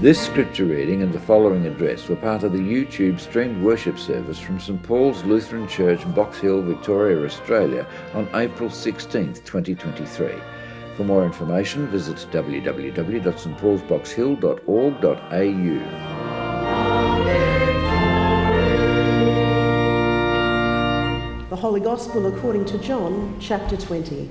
This scripture reading and the following address were part of the YouTube streamed worship service from St Paul's Lutheran Church, Box Hill, Victoria, Australia on April 16, 2023. For more information, visit www.stpaulsboxhill.org.au. The Holy Gospel according to John, chapter 20.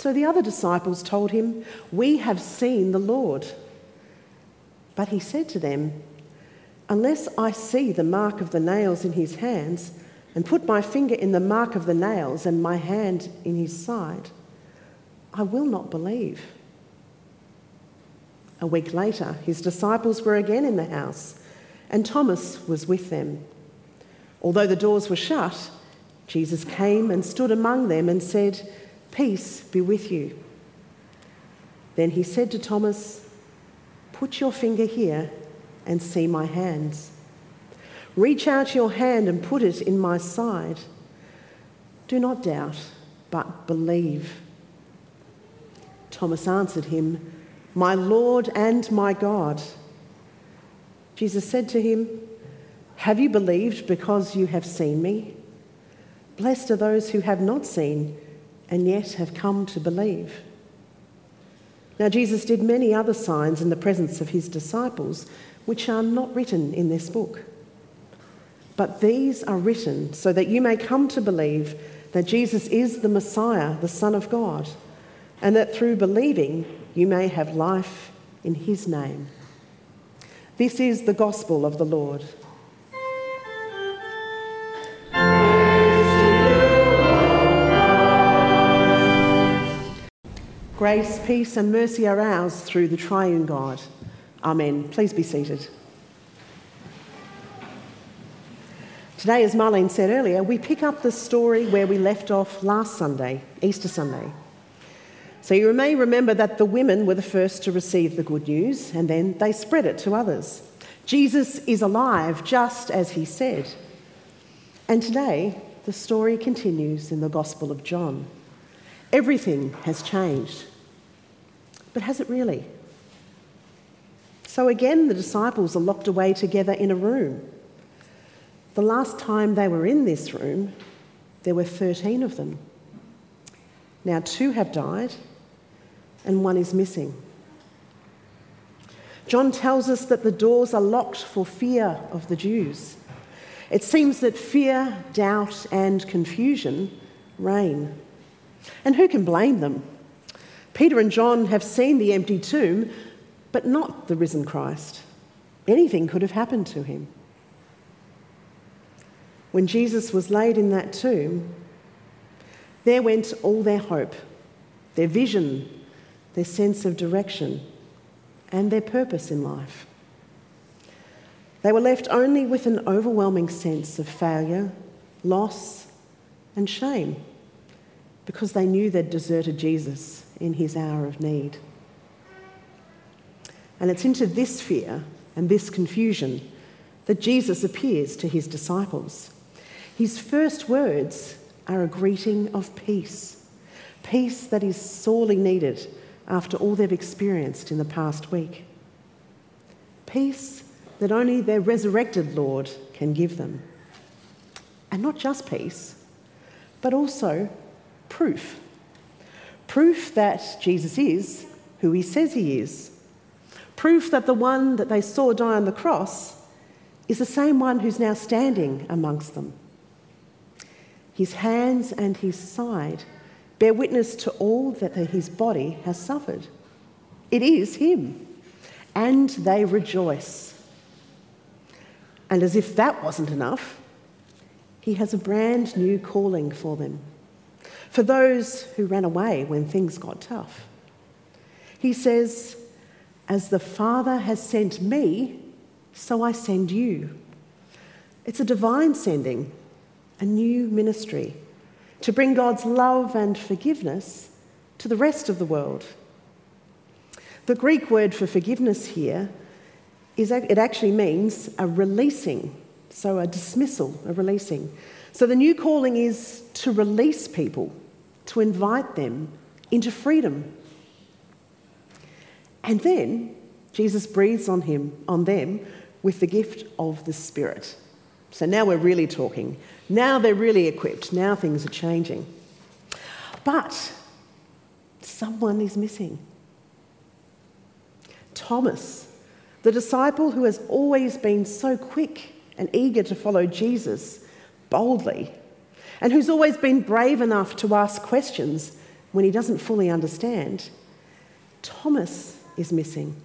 So the other disciples told him, We have seen the Lord. But he said to them, Unless I see the mark of the nails in his hands, and put my finger in the mark of the nails and my hand in his side, I will not believe. A week later, his disciples were again in the house, and Thomas was with them. Although the doors were shut, Jesus came and stood among them and said, Peace be with you. Then he said to Thomas, Put your finger here and see my hands. Reach out your hand and put it in my side. Do not doubt, but believe. Thomas answered him, My Lord and my God. Jesus said to him, Have you believed because you have seen me? Blessed are those who have not seen and yet have come to believe. Now, Jesus did many other signs in the presence of his disciples, which are not written in this book. But these are written so that you may come to believe that Jesus is the Messiah, the Son of God, and that through believing you may have life in his name. This is the gospel of the Lord. Grace, peace, and mercy are ours through the triune God. Amen. Please be seated. Today, as Marlene said earlier, we pick up the story where we left off last Sunday, Easter Sunday. So you may remember that the women were the first to receive the good news and then they spread it to others. Jesus is alive, just as he said. And today, the story continues in the Gospel of John. Everything has changed. But has it really? So again, the disciples are locked away together in a room. The last time they were in this room, there were 13 of them. Now, two have died, and one is missing. John tells us that the doors are locked for fear of the Jews. It seems that fear, doubt, and confusion reign. And who can blame them? Peter and John have seen the empty tomb, but not the risen Christ. Anything could have happened to him. When Jesus was laid in that tomb, there went all their hope, their vision, their sense of direction, and their purpose in life. They were left only with an overwhelming sense of failure, loss, and shame because they knew they'd deserted Jesus in his hour of need. And it's into this fear and this confusion that Jesus appears to his disciples. His first words are a greeting of peace, peace that is sorely needed after all they've experienced in the past week. Peace that only their resurrected Lord can give them. And not just peace, but also proof Proof that Jesus is who he says he is. Proof that the one that they saw die on the cross is the same one who's now standing amongst them. His hands and his side bear witness to all that his body has suffered. It is him, and they rejoice. And as if that wasn't enough, he has a brand new calling for them, for those who ran away when things got tough. He says, As the Father has sent me, so I send you. It's a divine sending, a new ministry to bring God's love and forgiveness to the rest of the world. The Greek word for forgiveness here is it actually means a releasing, so a dismissal, a releasing. So the new calling is to release people, to invite them into freedom. And then Jesus breathes on him, on them, with the gift of the Spirit. So now we're really talking. Now they're really equipped. Now things are changing. But someone is missing. Thomas, the disciple who has always been so quick and eager to follow Jesus boldly, and who's always been brave enough to ask questions when he doesn't fully understand, Thomas is missing.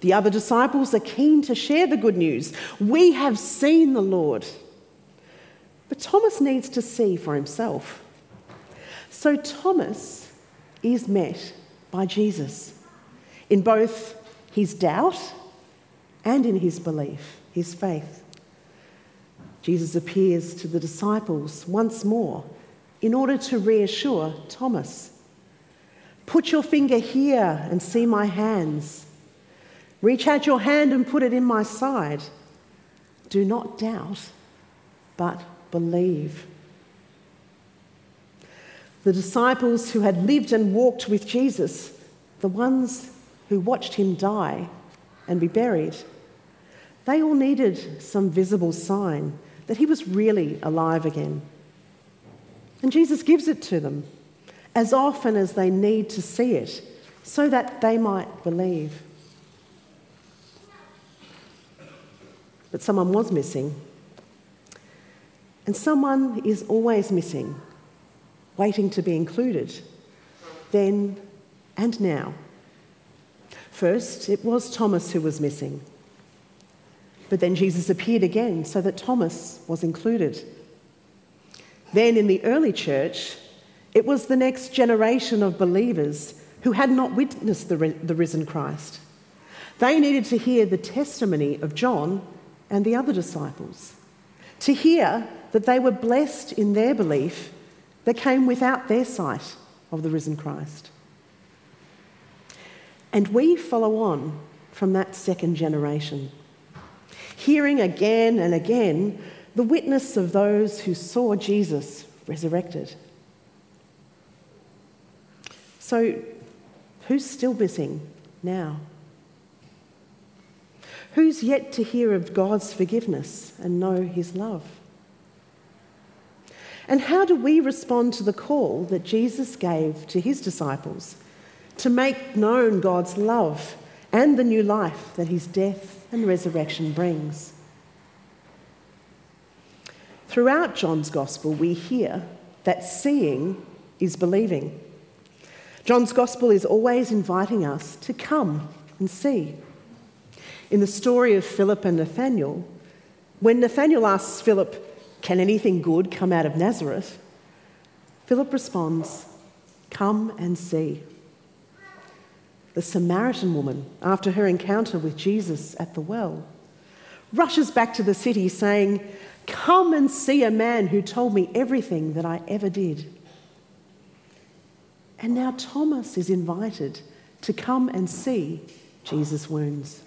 The other disciples are keen to share the good news. We have seen the Lord. But Thomas needs to see for himself. So Thomas is met by Jesus in both his doubt and in his belief, his faith. Jesus appears to the disciples once more in order to reassure Thomas. Put your finger here and see my hands Reach out your hand and put it in my side. Do not doubt, but believe. The disciples who had lived and walked with Jesus, the ones who watched him die and be buried, they all needed some visible sign that he was really alive again. And Jesus gives it to them as often as they need to see it so that they might believe. But someone was missing. And someone is always missing, waiting to be included, then and now. First, it was Thomas who was missing. But then Jesus appeared again so that Thomas was included. Then in the early church, it was the next generation of believers who had not witnessed the, the risen Christ. They needed to hear the testimony of John and the other disciples, to hear that they were blessed in their belief that came without their sight of the risen Christ. And we follow on from that second generation, hearing again and again the witness of those who saw Jesus resurrected. So, who's still missing now? Who's yet to hear of God's forgiveness and know his love? And how do we respond to the call that Jesus gave to his disciples to make known God's love and the new life that his death and resurrection brings? Throughout John's Gospel, we hear that seeing is believing. John's Gospel is always inviting us to come and see. In the story of Philip and Nathanael, when Nathanael asks Philip, Can anything good come out of Nazareth? Philip responds, Come and see. The Samaritan woman, after her encounter with Jesus at the well, rushes back to the city saying, Come and see a man who told me everything that I ever did. And now Thomas is invited to come and see Jesus' wounds.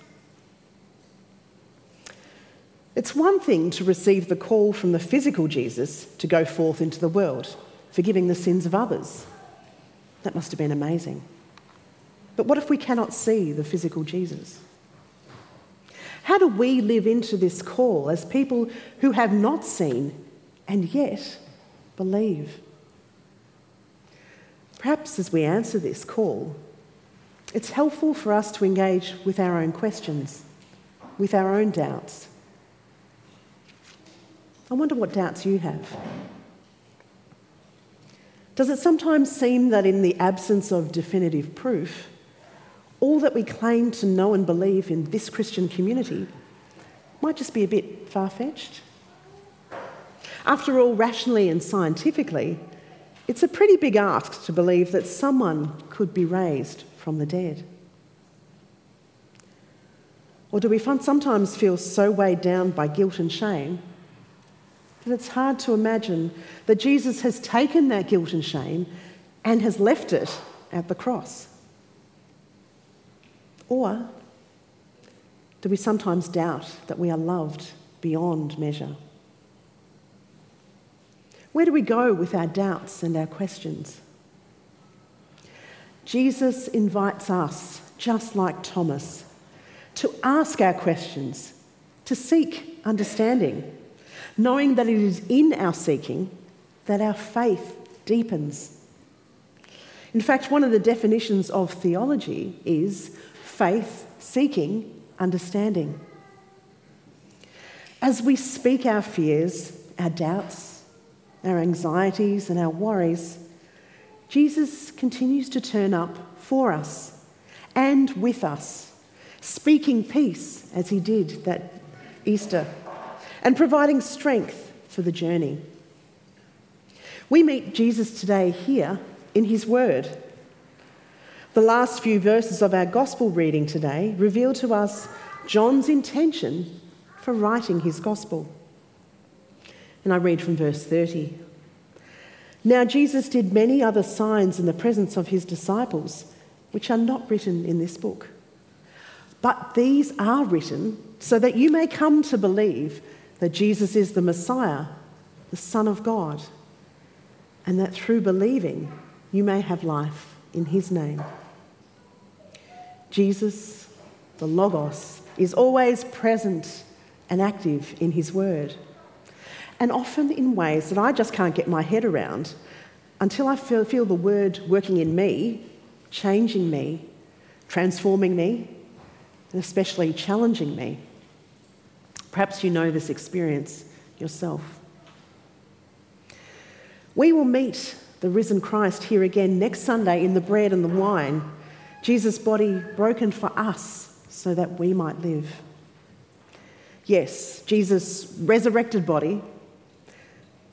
It's one thing to receive the call from the physical Jesus to go forth into the world, forgiving the sins of others. That must have been amazing. But what if we cannot see the physical Jesus? How do we live into this call as people who have not seen and yet believe? Perhaps as we answer this call, it's helpful for us to engage with our own questions, with our own doubts. I wonder what doubts you have. Does it sometimes seem that in the absence of definitive proof, all that we claim to know and believe in this Christian community might just be a bit far fetched? After all, rationally and scientifically, it's a pretty big ask to believe that someone could be raised from the dead. Or do we sometimes feel so weighed down by guilt and shame that it's hard to imagine that Jesus has taken that guilt and shame and has left it at the cross? Or do we sometimes doubt that we are loved beyond measure? Where do we go with our doubts and our questions? Jesus invites us, just like Thomas, to ask our questions, to seek understanding, knowing that it is in our seeking that our faith deepens. In fact, one of the definitions of theology is faith seeking understanding. As we speak our fears, our doubts, our anxieties, and our worries, Jesus continues to turn up for us and with us, speaking peace as he did that Easter and providing strength for the journey. We meet Jesus today here in his word the last few verses of our gospel reading today reveal to us John's intention for writing his gospel. And I read from verse 30. Now, Jesus did many other signs in the presence of his disciples, which are not written in this book. But these are written so that you may come to believe that Jesus is the Messiah, the Son of God, and that through believing you may have life in his name. Jesus, the Logos, is always present and active in his word, and often in ways that I just can't get my head around until I feel, feel the word working in me, changing me, transforming me, and especially challenging me. Perhaps you know this experience yourself. We will meet the risen Christ here again next Sunday in the bread and the wine Jesus' body broken for us so that we might live. Yes, Jesus' resurrected body,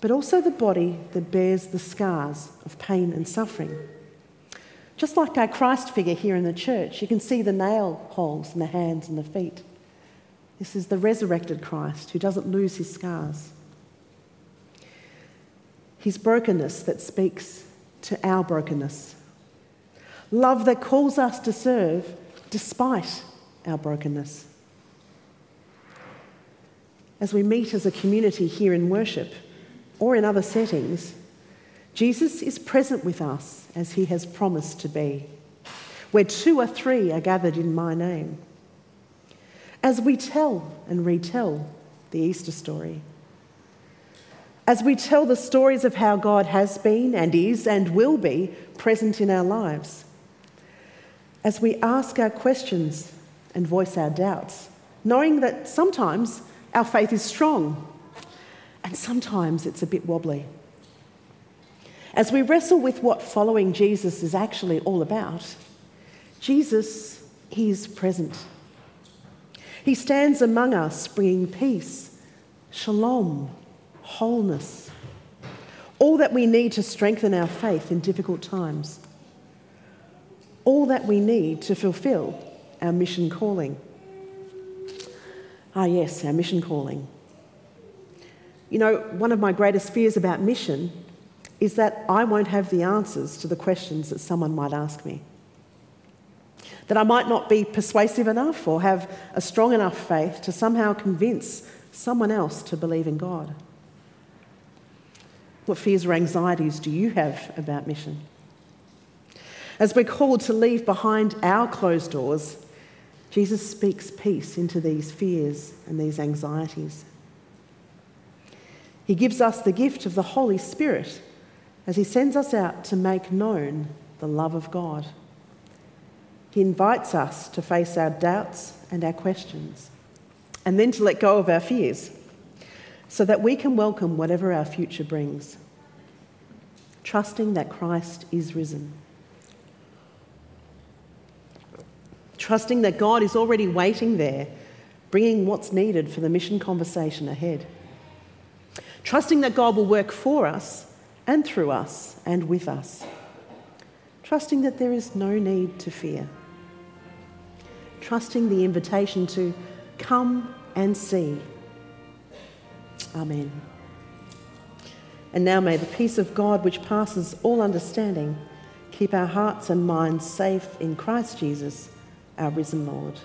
but also the body that bears the scars of pain and suffering. Just like our Christ figure here in the church, you can see the nail holes in the hands and the feet. This is the resurrected Christ who doesn't lose his scars. His brokenness that speaks to our brokenness love that calls us to serve despite our brokenness. As we meet as a community here in worship or in other settings, Jesus is present with us as he has promised to be, where two or three are gathered in my name. As we tell and retell the Easter story, as we tell the stories of how God has been and is and will be present in our lives, as we ask our questions and voice our doubts, knowing that sometimes our faith is strong and sometimes it's a bit wobbly. As we wrestle with what following Jesus is actually all about, Jesus is present. He stands among us, bringing peace, shalom, wholeness, all that we need to strengthen our faith in difficult times all that we need to fulfill our mission calling. Ah, yes, our mission calling. You know, one of my greatest fears about mission is that I won't have the answers to the questions that someone might ask me. That I might not be persuasive enough or have a strong enough faith to somehow convince someone else to believe in God. What fears or anxieties do you have about mission? As we're called to leave behind our closed doors, Jesus speaks peace into these fears and these anxieties. He gives us the gift of the Holy Spirit as he sends us out to make known the love of God. He invites us to face our doubts and our questions, and then to let go of our fears, so that we can welcome whatever our future brings, trusting that Christ is risen. Trusting that God is already waiting there, bringing what's needed for the mission conversation ahead. Trusting that God will work for us and through us and with us. Trusting that there is no need to fear trusting the invitation to come and see. Amen. And now may the peace of God, which passes all understanding, keep our hearts and minds safe in Christ Jesus, our risen Lord.